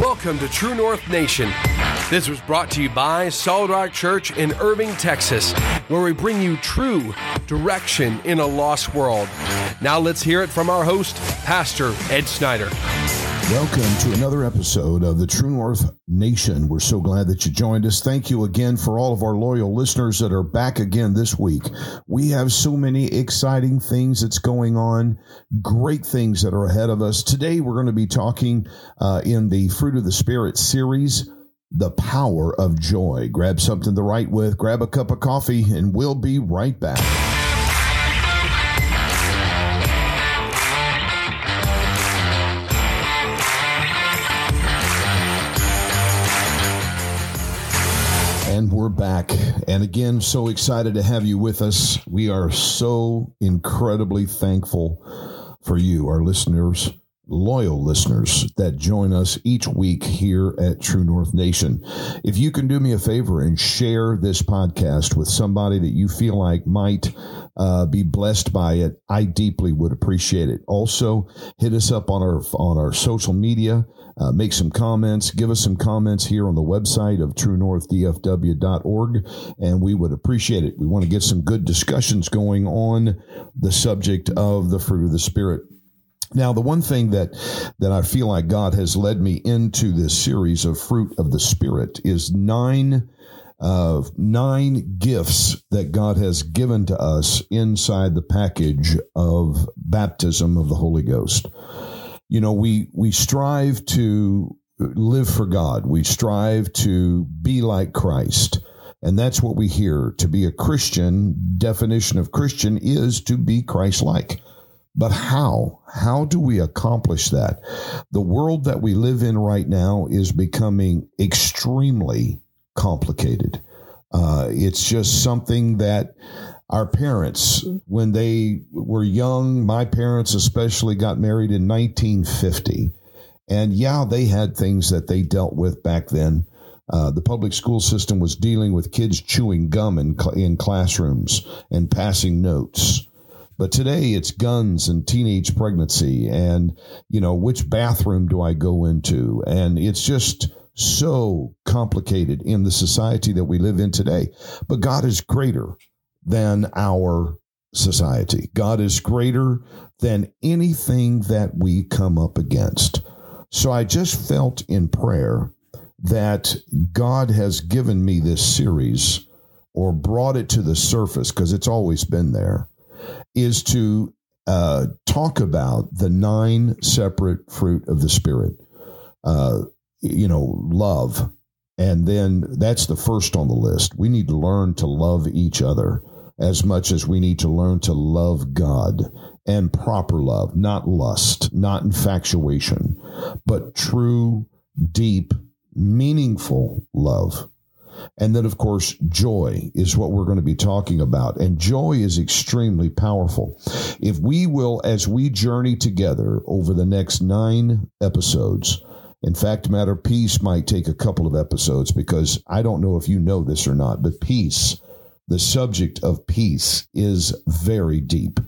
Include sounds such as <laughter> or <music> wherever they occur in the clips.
Welcome to True North Nation. This was brought to you by Solid Rock Church in Irving, Texas, where we bring you true direction in a lost world. Now let's hear it from our host, Pastor Ed Snyder. Welcome to another episode of the True North Nation. We're so glad that you joined us. Thank you again for all of our loyal listeners that are back again this week. We have so many exciting things that's going on, great things that are ahead of us. Today, we're going to be talking uh, in the Fruit of the Spirit series. The power of joy. Grab something to write with, grab a cup of coffee, and we'll be right back. And we're back. And again, so excited to have you with us. We are so incredibly thankful for you, our listeners, loyal listeners that join us each week here at True North Nation. If you can do me a favor and share this podcast with somebody that you feel like might uh, be blessed by it, I deeply would appreciate it. Also, hit us up on our on our social media. Uh, make some comments. Give us some comments here on the website of truenorthdfw.org, and we would appreciate it. We want to get some good discussions going on the subject of the fruit of the Spirit. Now, the one thing that that I feel like God has led me into this series of fruit of the Spirit is nine uh, nine gifts that God has given to us inside the package of baptism of the Holy Ghost. You know, we we strive to live for God. We strive to be like Christ. And that's what we hear. To be a Christian, definition of Christian is to be Christ like. But how? How do we accomplish that? The world that we live in right now is becoming extremely complicated. Uh, it's just something that our parents, when they were young, my parents especially got married in 1950. And yeah, they had things that they dealt with back then. Uh, the public school system was dealing with kids chewing gum in, cl- in classrooms and passing notes. But today it's guns and teenage pregnancy and, you know, which bathroom do I go into? And it's just so complicated in the society that we live in today. But God is greater than our society. God is greater than anything that we come up against. So I just felt in prayer that God has given me this series or brought it to the surface because it's always been there is to uh, talk about the nine separate fruit of the Spirit. Uh, you know, love. And then that's the first on the list. We need to learn to love each other as much as we need to learn to love God and proper love, not lust, not infatuation, but true, deep, meaningful love. And then, of course, joy is what we're going to be talking about. And joy is extremely powerful. If we will, as we journey together over the next nine episodes, in fact, matter peace might take a couple of episodes because I don't know if you know this or not, but peace, the subject of peace, is very deep.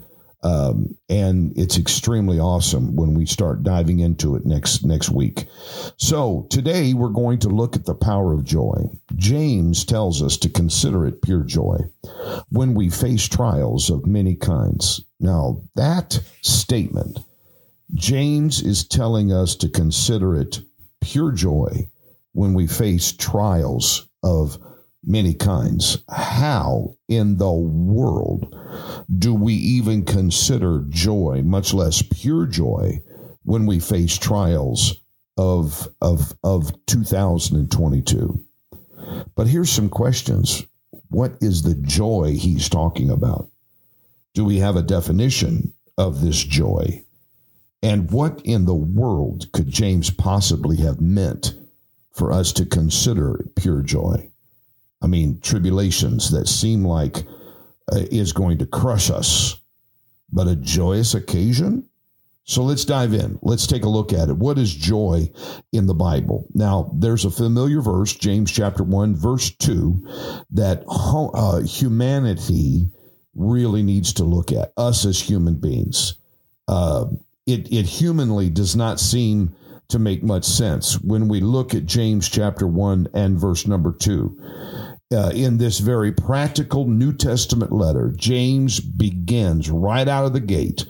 Um, and it's extremely awesome when we start diving into it next next week. So today we're going to look at the power of joy. James tells us to consider it pure joy when we face trials of many kinds. Now that statement, James is telling us to consider it pure joy when we face trials of many kinds. How in the world do we even consider joy, much less pure joy, when we face trials of, of, of 2022? But here's some questions. What is the joy he's talking about? Do we have a definition of this joy? And what in the world could James possibly have meant for us to consider pure joy? I mean, tribulations that seem like uh, is going to crush us, but a joyous occasion? So let's dive in. Let's take a look at it. What is joy in the Bible? Now, there's a familiar verse, James chapter 1, verse 2, that uh, humanity really needs to look at, us as human beings. Uh, it, it humanly does not seem to make much sense when we look at James chapter 1 and verse number 2. Uh, in this very practical New Testament letter, James begins right out of the gate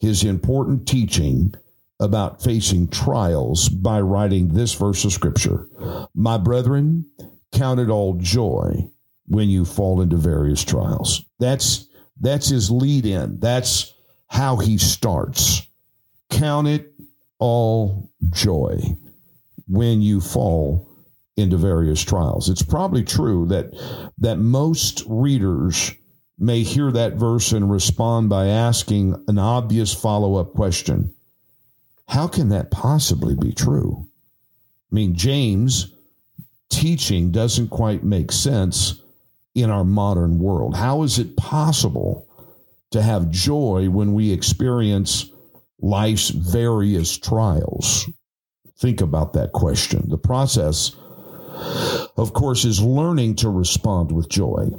his important teaching about facing trials by writing this verse of Scripture My brethren, count it all joy when you fall into various trials. That's that's his lead in. That's how he starts. Count it all joy when you fall into various trials. It's probably true that that most readers may hear that verse and respond by asking an obvious follow-up question. How can that possibly be true? I mean, James teaching doesn't quite make sense in our modern world. How is it possible to have joy when we experience life's various trials? Think about that question. The process, of course, is learning to respond with joy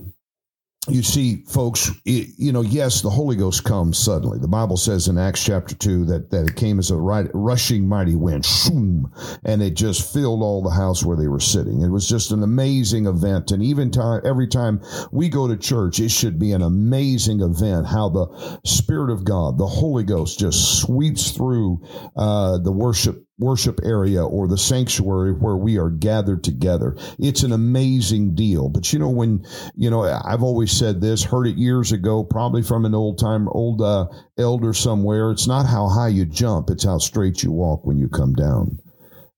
you see, folks, it, you know, yes, the Holy Ghost comes suddenly. The Bible says in Acts chapter 2 that, that it came as a right, rushing mighty wind, shoom, and it just filled all the house where they were sitting. It was just an amazing event. And even time, every time we go to church, it should be an amazing event how the Spirit of God, the Holy Ghost, just sweeps through uh, the worship worship area or the sanctuary where we are gathered together. It's an amazing deal. But you know, when, you know, I've always said this, heard it years ago, probably from an old time, old uh, elder somewhere. It's not how high you jump, it's how straight you walk when you come down.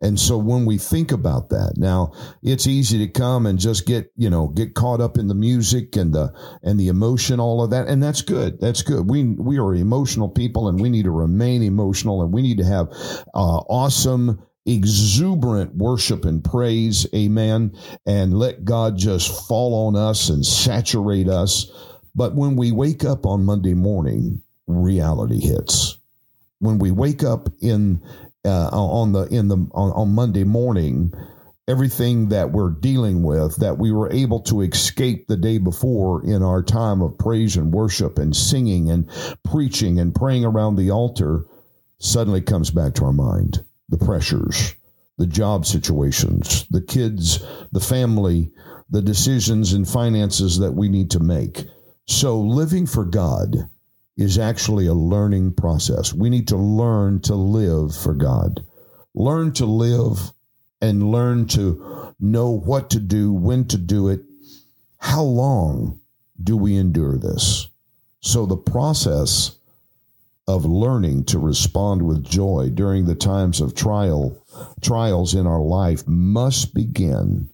And so when we think about that, now it's easy to come and just get, you know, get caught up in the music and the and the emotion, all of that. And that's good. That's good. We we are emotional people and we need to remain emotional and we need to have uh, awesome exuberant worship and praise. Amen. And let God just fall on us and saturate us. But when we wake up on Monday morning, reality hits. When we wake up in uh, on the in the on, on Monday morning, everything that we're dealing with that we were able to escape the day before in our time of praise and worship and singing and preaching and praying around the altar suddenly comes back to our mind. The pressures, the job situations, the kids, the family, the decisions and finances that we need to make. So living for God is actually a learning process. We need to learn to live for God, learn to live and learn to know what to do, when to do it. How long do we endure this? So, the process of learning to respond with joy during the times of trial, trials in our life must begin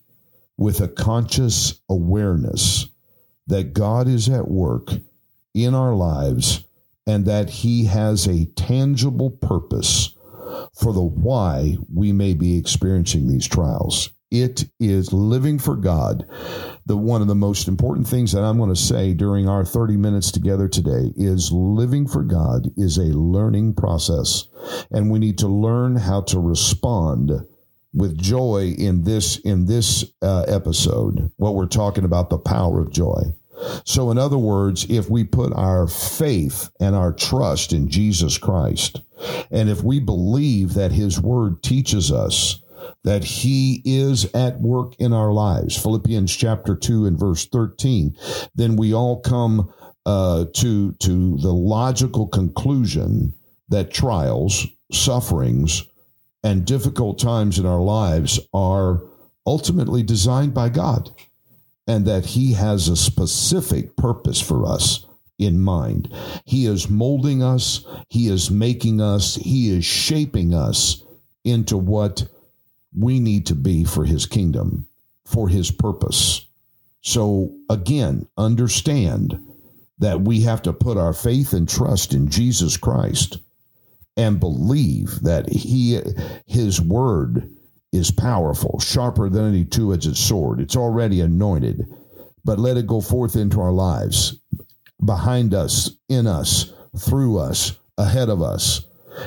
with a conscious awareness that God is at work in our lives and that He has a tangible purpose for the why we may be experiencing these trials. It is living for God. The one of the most important things that I'm going to say during our 30 minutes together today is living for God is a learning process. And we need to learn how to respond with joy in this in this uh, episode. What we're talking about the power of joy. So, in other words, if we put our faith and our trust in Jesus Christ, and if we believe that His Word teaches us that He is at work in our lives, Philippians chapter 2 and verse 13, then we all come uh, to, to the logical conclusion that trials, sufferings, and difficult times in our lives are ultimately designed by God and that He has a specific purpose for us in mind. He is molding us, He is making us, He is shaping us into what we need to be for His kingdom, for His purpose. So, again, understand that we have to put our faith and trust in Jesus Christ and believe that he his word is powerful, sharper than any two edged sword. It's already anointed, but let it go forth into our lives, behind us, in us, through us, ahead of us,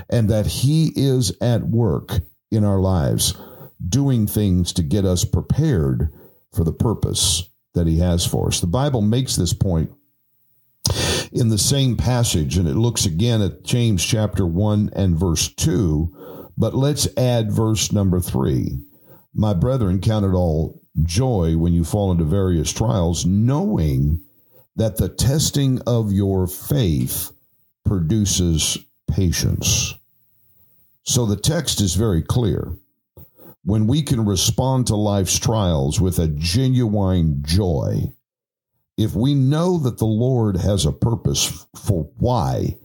and that He is at work in our lives, doing things to get us prepared for the purpose that He has for us. The Bible makes this point in the same passage, and it looks again at James chapter 1 and verse 2 But let's add verse number three. My brethren, count it all joy when you fall into various trials, knowing that the testing of your faith produces patience. So the text is very clear. When we can respond to life's trials with a genuine joy, if we know that the Lord has a purpose for why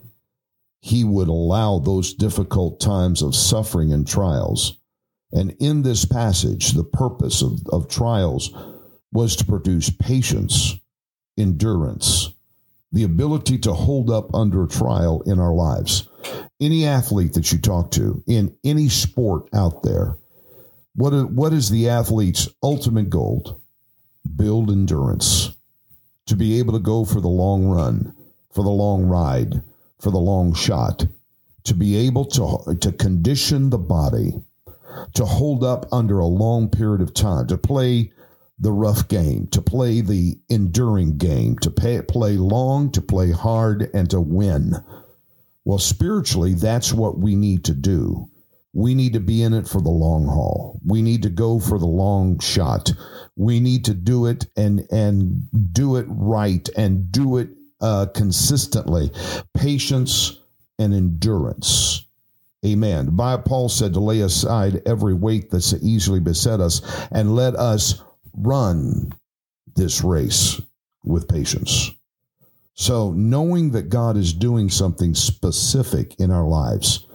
he would allow those difficult times of suffering and trials, and in this passage, the purpose of, of trials was to produce patience, endurance, the ability to hold up under trial in our lives. Any athlete that you talk to in any sport out there, what what is the athlete's ultimate goal? Build endurance to be able to go for the long run, for the long ride, for the long shot, to be able to, to condition the body to hold up under a long period of time, to play the rough game, to play the enduring game, to pay, play long, to play hard, and to win. Well, spiritually, that's what we need to do. We need to be in it for the long haul. We need to go for the long shot. We need to do it and and do it right and do it uh, consistently. Patience and endurance. Amen. By Paul said to lay aside every weight that's easily beset us and let us run this race with patience. So, knowing that God is doing something specific in our lives,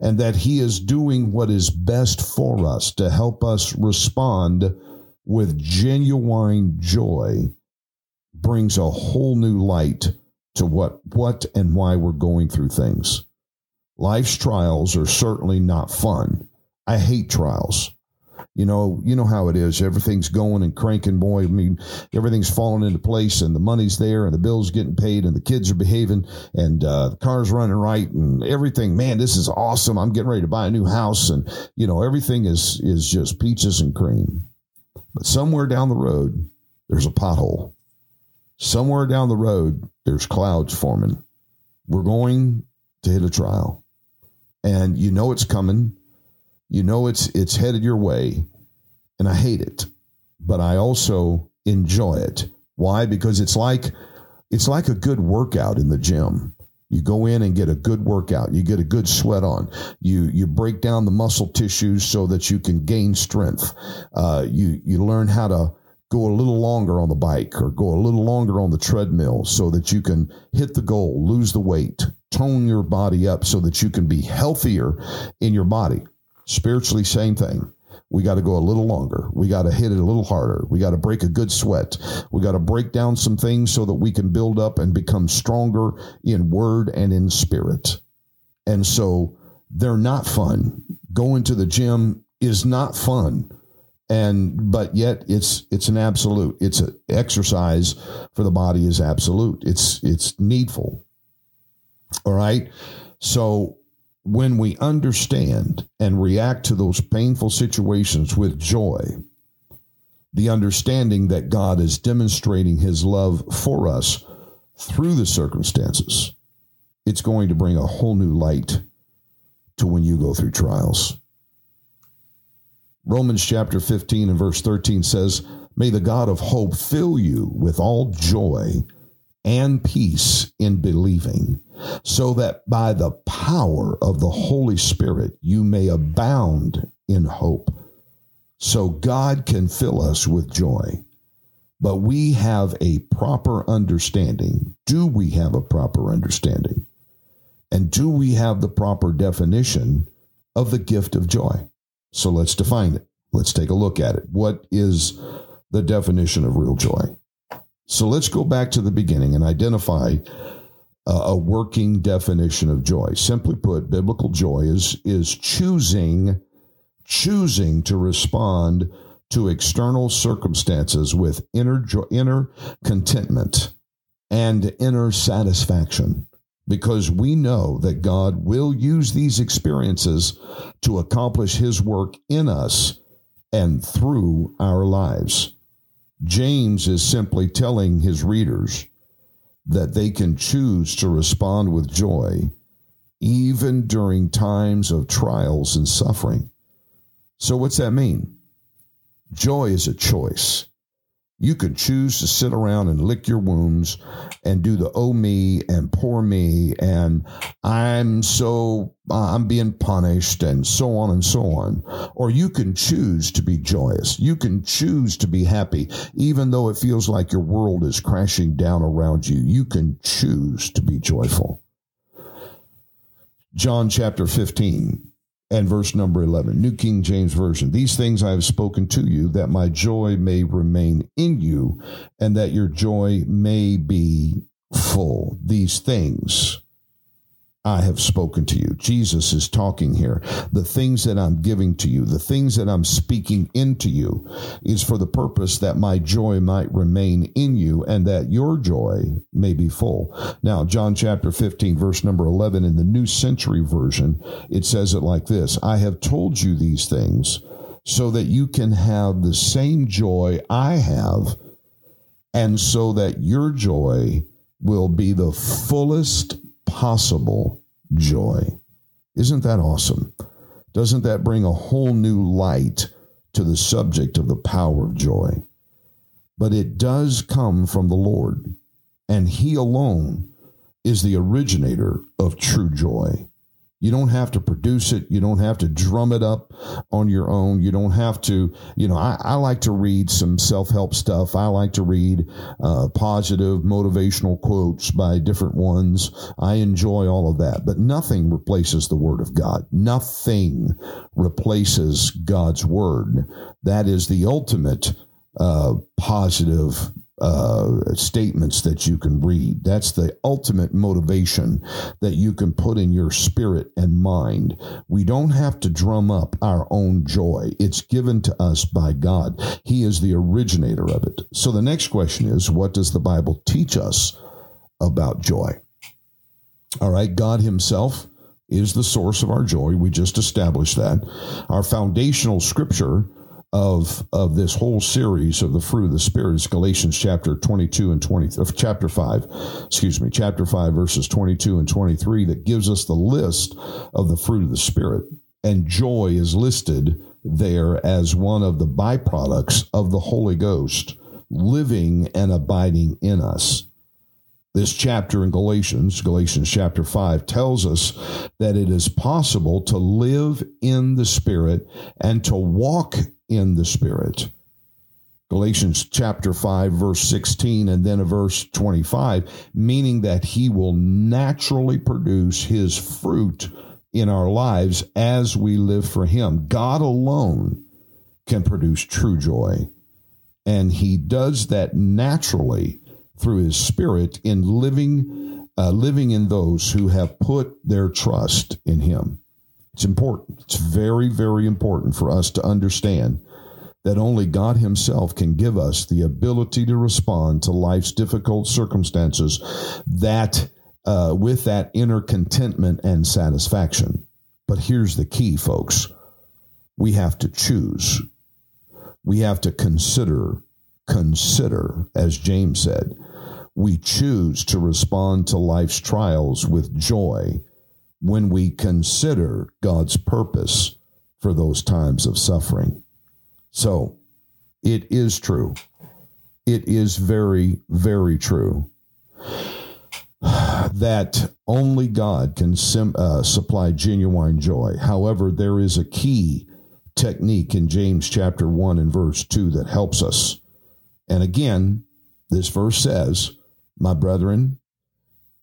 and that He is doing what is best for us to help us respond with genuine joy brings a whole new light to what what and why we're going through things. Life's trials are certainly not fun. I hate trials. You know, you know how it is. Everything's going and cranking, boy. I mean, everything's falling into place, and the money's there, and the bills getting paid, and the kids are behaving, and uh, the car's running right, and everything. Man, this is awesome. I'm getting ready to buy a new house, and you know, everything is is just peaches and cream. But somewhere down the road, there's a pothole. Somewhere down the road, there's clouds forming. We're going to hit a trial, and you know it's coming you know it's it's headed your way, and I hate it, but I also enjoy it. Why? Because it's like it's like a good workout in the gym. You go in and get a good workout. You get a good sweat on. You you break down the muscle tissues so that you can gain strength. Uh, you you learn how to go a little longer on the bike or go a little longer on the treadmill so that you can hit the goal, lose the weight, tone your body up so that you can be healthier in your body. Spiritually, same thing. We got to go a little longer. We got to hit it a little harder. We got to break a good sweat. We got to break down some things so that we can build up and become stronger in word and in spirit. And so they're not fun. Going to the gym is not fun. And but yet it's it's an absolute. It's an exercise for the body is absolute. It's it's needful. All right. So when we understand and react to those painful situations with joy, the understanding that God is demonstrating his love for us through the circumstances, it's going to bring a whole new light to when you go through trials. Romans chapter 15 and verse 13 says, May the God of hope fill you with all joy and peace in believing, so that by the power of the Holy Spirit you may abound in hope. So God can fill us with joy. But we have a proper understanding. Do we have a proper understanding? And do we have the proper definition of the gift of joy? So let's define it. Let's take a look at it. What is the definition of real joy? So let's go back to the beginning and identify a, a working definition of joy. Simply put, biblical joy is is choosing choosing to respond to external circumstances with inner inner contentment and inner satisfaction because we know that God will use these experiences to accomplish his work in us and through our lives. James is simply telling his readers that they can choose to respond with joy even during times of trials and suffering. So, what's that mean? Joy is a choice. You can choose to sit around and lick your wounds and do the oh me and poor me and I'm so uh, I'm being punished and so on and so on. Or you can choose to be joyous. You can choose to be happy even though it feels like your world is crashing down around you. You can choose to be joyful. John chapter 15 and verse number 11, New King James Version. These things I have spoken to you, that my joy may remain in you, and that your joy may be full. These things I have spoken to you. Jesus is talking here. The things that I'm giving to you, the things that I'm speaking into you, is for the purpose that my joy might remain in you and that your joy may be full. Now, John chapter 15, verse number 11 in the New Century Version, it says it like this I have told you these things so that you can have the same joy I have, and so that your joy will be the fullest possible joy. Isn't that awesome? Doesn't that bring a whole new light to the subject of the power of joy? But it does come from the Lord, and He alone is the originator of true joy. You don't have to produce it. You don't have to drum it up on your own. You don't have to, you know, I, I like to read some self help stuff. I like to read uh, positive motivational quotes by different ones. I enjoy all of that, but nothing replaces the Word of God. Nothing replaces God's Word. That is the ultimate uh, positive uh, statements that you can read. That's the ultimate motivation that you can put in your spirit and mind. We don't have to drum up our own joy, it's given to us by God. He is the originator of it. So the next question is what does the Bible teach us about joy? All right, God Himself is the source of our joy. We just established that. Our foundational scripture of of this whole series of the fruit of the spirit is Galatians chapter 22 and 20 uh, chapter 5 excuse me chapter 5 verses 22 and 23 that gives us the list of the fruit of the spirit. And joy is listed there as one of the byproducts of the Holy Ghost living and abiding in us. This chapter in Galatians, Galatians chapter 5, tells us that it is possible to live in the Spirit and to walk in the Spirit. Galatians chapter 5, verse 16, and then a verse 25, meaning that he will naturally produce his fruit in our lives as we live for him. God alone can produce true joy, and he does that naturally through his spirit in living uh, living in those who have put their trust in him. It's important. It's very, very important for us to understand that only God Himself can give us the ability to respond to life's difficult circumstances that uh, with that inner contentment and satisfaction. But here's the key, folks. We have to choose. We have to consider, consider, as James said, we choose to respond to life's trials with joy when we consider God's purpose for those times of suffering. So it is true. It is very, very true that only God can sim, uh, supply genuine joy. However, there is a key technique in James chapter 1 and verse 2 that helps us. And again, this verse says, My brethren,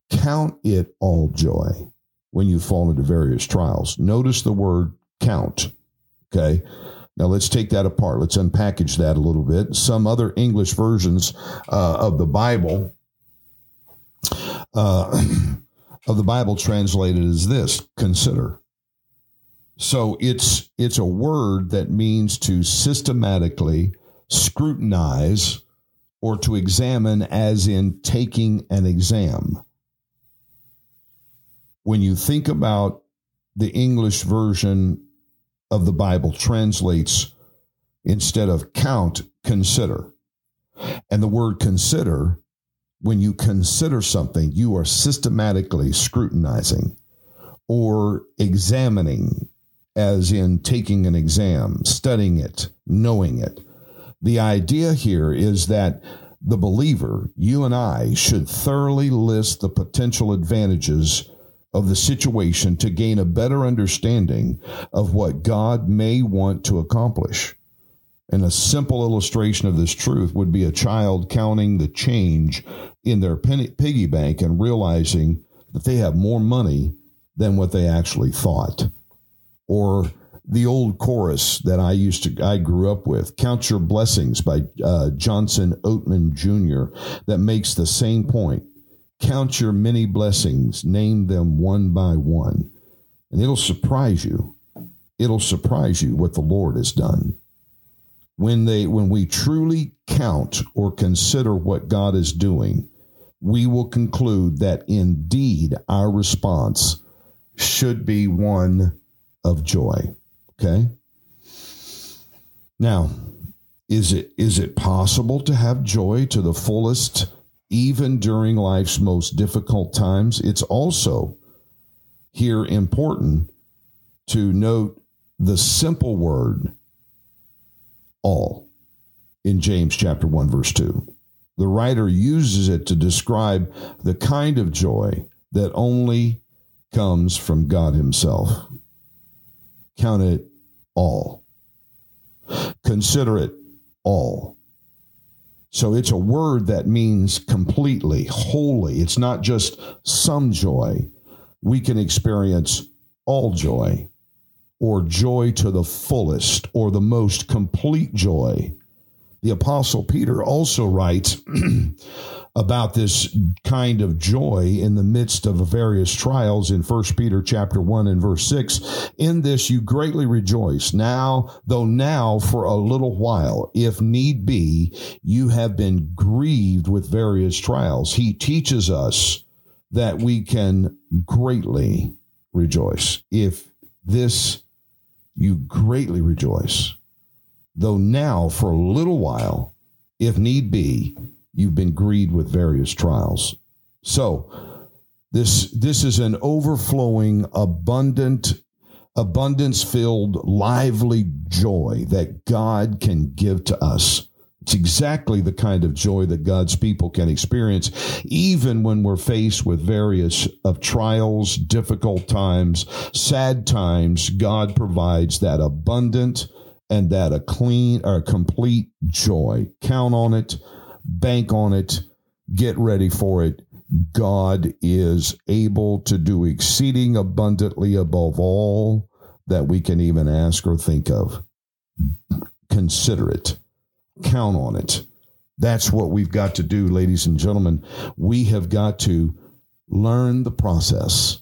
count it all joy when you fall into various trials. Notice the word count. Okay. Now let's take that apart. Let's unpackage that a little bit. Some other English versions uh, of the Bible uh, <clears throat> of the Bible translated as this: consider. So it's it's a word that means to systematically scrutinize or to examine, as in taking an exam. When you think about the English version of the Bible translates instead of count, consider. And the word consider, when you consider something, you are systematically scrutinizing or examining, as in taking an exam, studying it, knowing it. The idea here is that the believer, you and I, should thoroughly list the potential advantages of the situation to gain a better understanding of what God may want to accomplish. And a simple illustration of this truth would be a child counting the change in their piggy bank and realizing that they have more money than what they actually thought. Or the old chorus that I used to, I grew up with, Count Your Blessings by uh, Johnson Oatman Jr., that makes the same point. Count your many blessings, name them one by one, and it'll surprise you. It'll surprise you what the Lord has done. When they when we truly count or consider what God is doing, we will conclude that indeed our response should be one of joy. Okay? Now, is it is it possible to have joy to the fullest even during life's most difficult times? It's also here important to note the simple word all in James chapter 1 verse 2. The writer uses it to describe the kind of joy that only comes from God himself. Count it all. Consider it all. So it's a word that means completely, wholly. It's not just some joy. We can experience all joy or joy to the fullest or the most complete joy. The Apostle Peter also writes <clears throat> about this kind of joy in the midst of various trials in 1 Peter chapter 1 and verse 6. In this you greatly rejoice. Now, though now for a little while, if need be, you have been grieved with various trials. He teaches us that we can greatly rejoice. If this you greatly rejoice, though now for a little while, if need be, you've been grieved with various trials. So, this this is an overflowing, abundant, abundance filled, lively joy that God can give to us. It's exactly the kind of joy that God's people can experience, even when we're faced with various of trials, difficult times, sad times. God provides that abundant and that a clean or complete joy. Count on it bank on it, get ready for it. God is able to do exceeding abundantly above all that we can even ask or think of. Consider it, count on it. That's what we've got to do, ladies and gentlemen. We have got to learn the process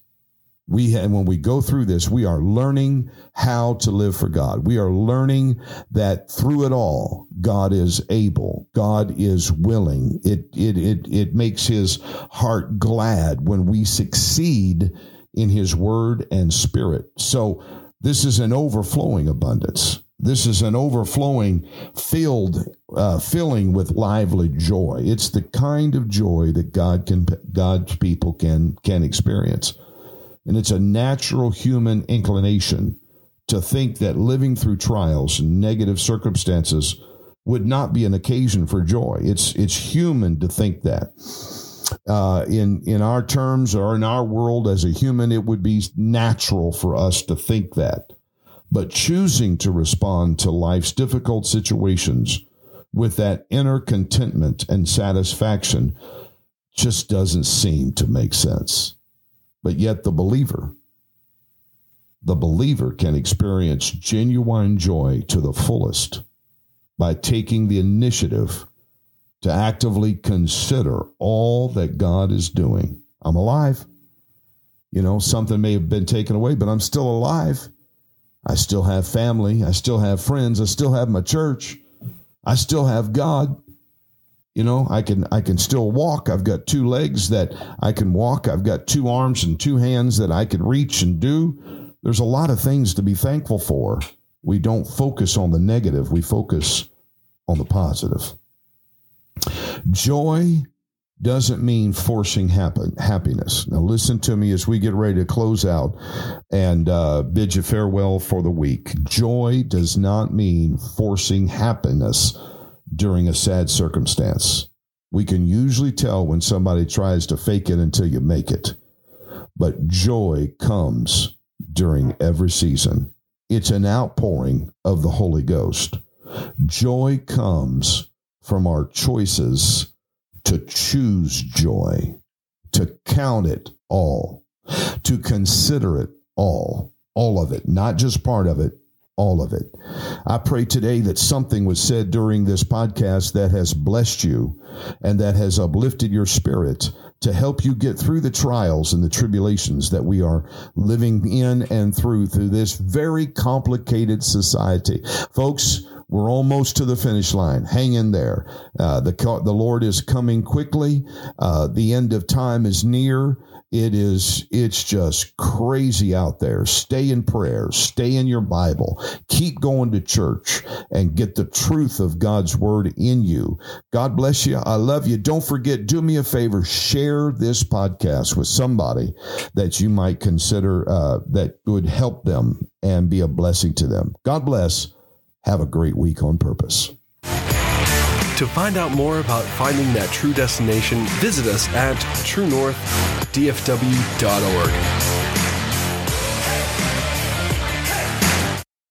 we have, when we go through this, we are learning how to live for God. We are learning that through it all, God is able. God is willing. It, it, it, it makes his heart glad when we succeed in his word and spirit. So this is an overflowing abundance. This is an overflowing, filled, uh, filling with lively joy. It's the kind of joy that God can, God's people can, can experience. And it's a natural human inclination to think that living through trials and negative circumstances would not be an occasion for joy. It's it's human to think that. Uh, in in our terms or in our world as a human, it would be natural for us to think that. But choosing to respond to life's difficult situations with that inner contentment and satisfaction just doesn't seem to make sense. But yet, the believer, the believer can experience genuine joy to the fullest by taking the initiative to actively consider all that God is doing. I'm alive. You know, something may have been taken away, but I'm still alive. I still have family. I still have friends. I still have my church. I still have God. You know, I can I can still walk. I've got two legs that I can walk. I've got two arms and two hands that I can reach and do. There's a lot of things to be thankful for. We don't focus on the negative, we focus on the positive. Joy doesn't mean forcing happen, happiness. Now, listen to me as we get ready to close out and uh, bid you farewell for the week. Joy does not mean forcing happiness during a sad circumstance. We can usually tell when somebody tries to fake it until you make it. But joy comes during every season. It's an outpouring of the Holy Ghost. Joy comes from our choices to choose joy, to count it all, to consider it all, all of it, not just part of it, all of it. I pray today that something was said during this podcast that has blessed you and that has uplifted your spirit to help you get through the trials and the tribulations that we are living in and through through this very complicated society. Folks, we're almost to the finish line. Hang in there. Uh, the the Lord is coming quickly. Uh, the end of time is near. It is. It's just crazy out there. Stay in prayer. Stay in your Bible. Keep going to church and get the truth of God's word in you. God bless you. I love you. Don't forget. Do me a favor. Share this podcast with somebody that you might consider uh, that would help them and be a blessing to them. God bless. Have a great week on purpose. To find out more about finding that true destination, visit us at truenorthdfw.org.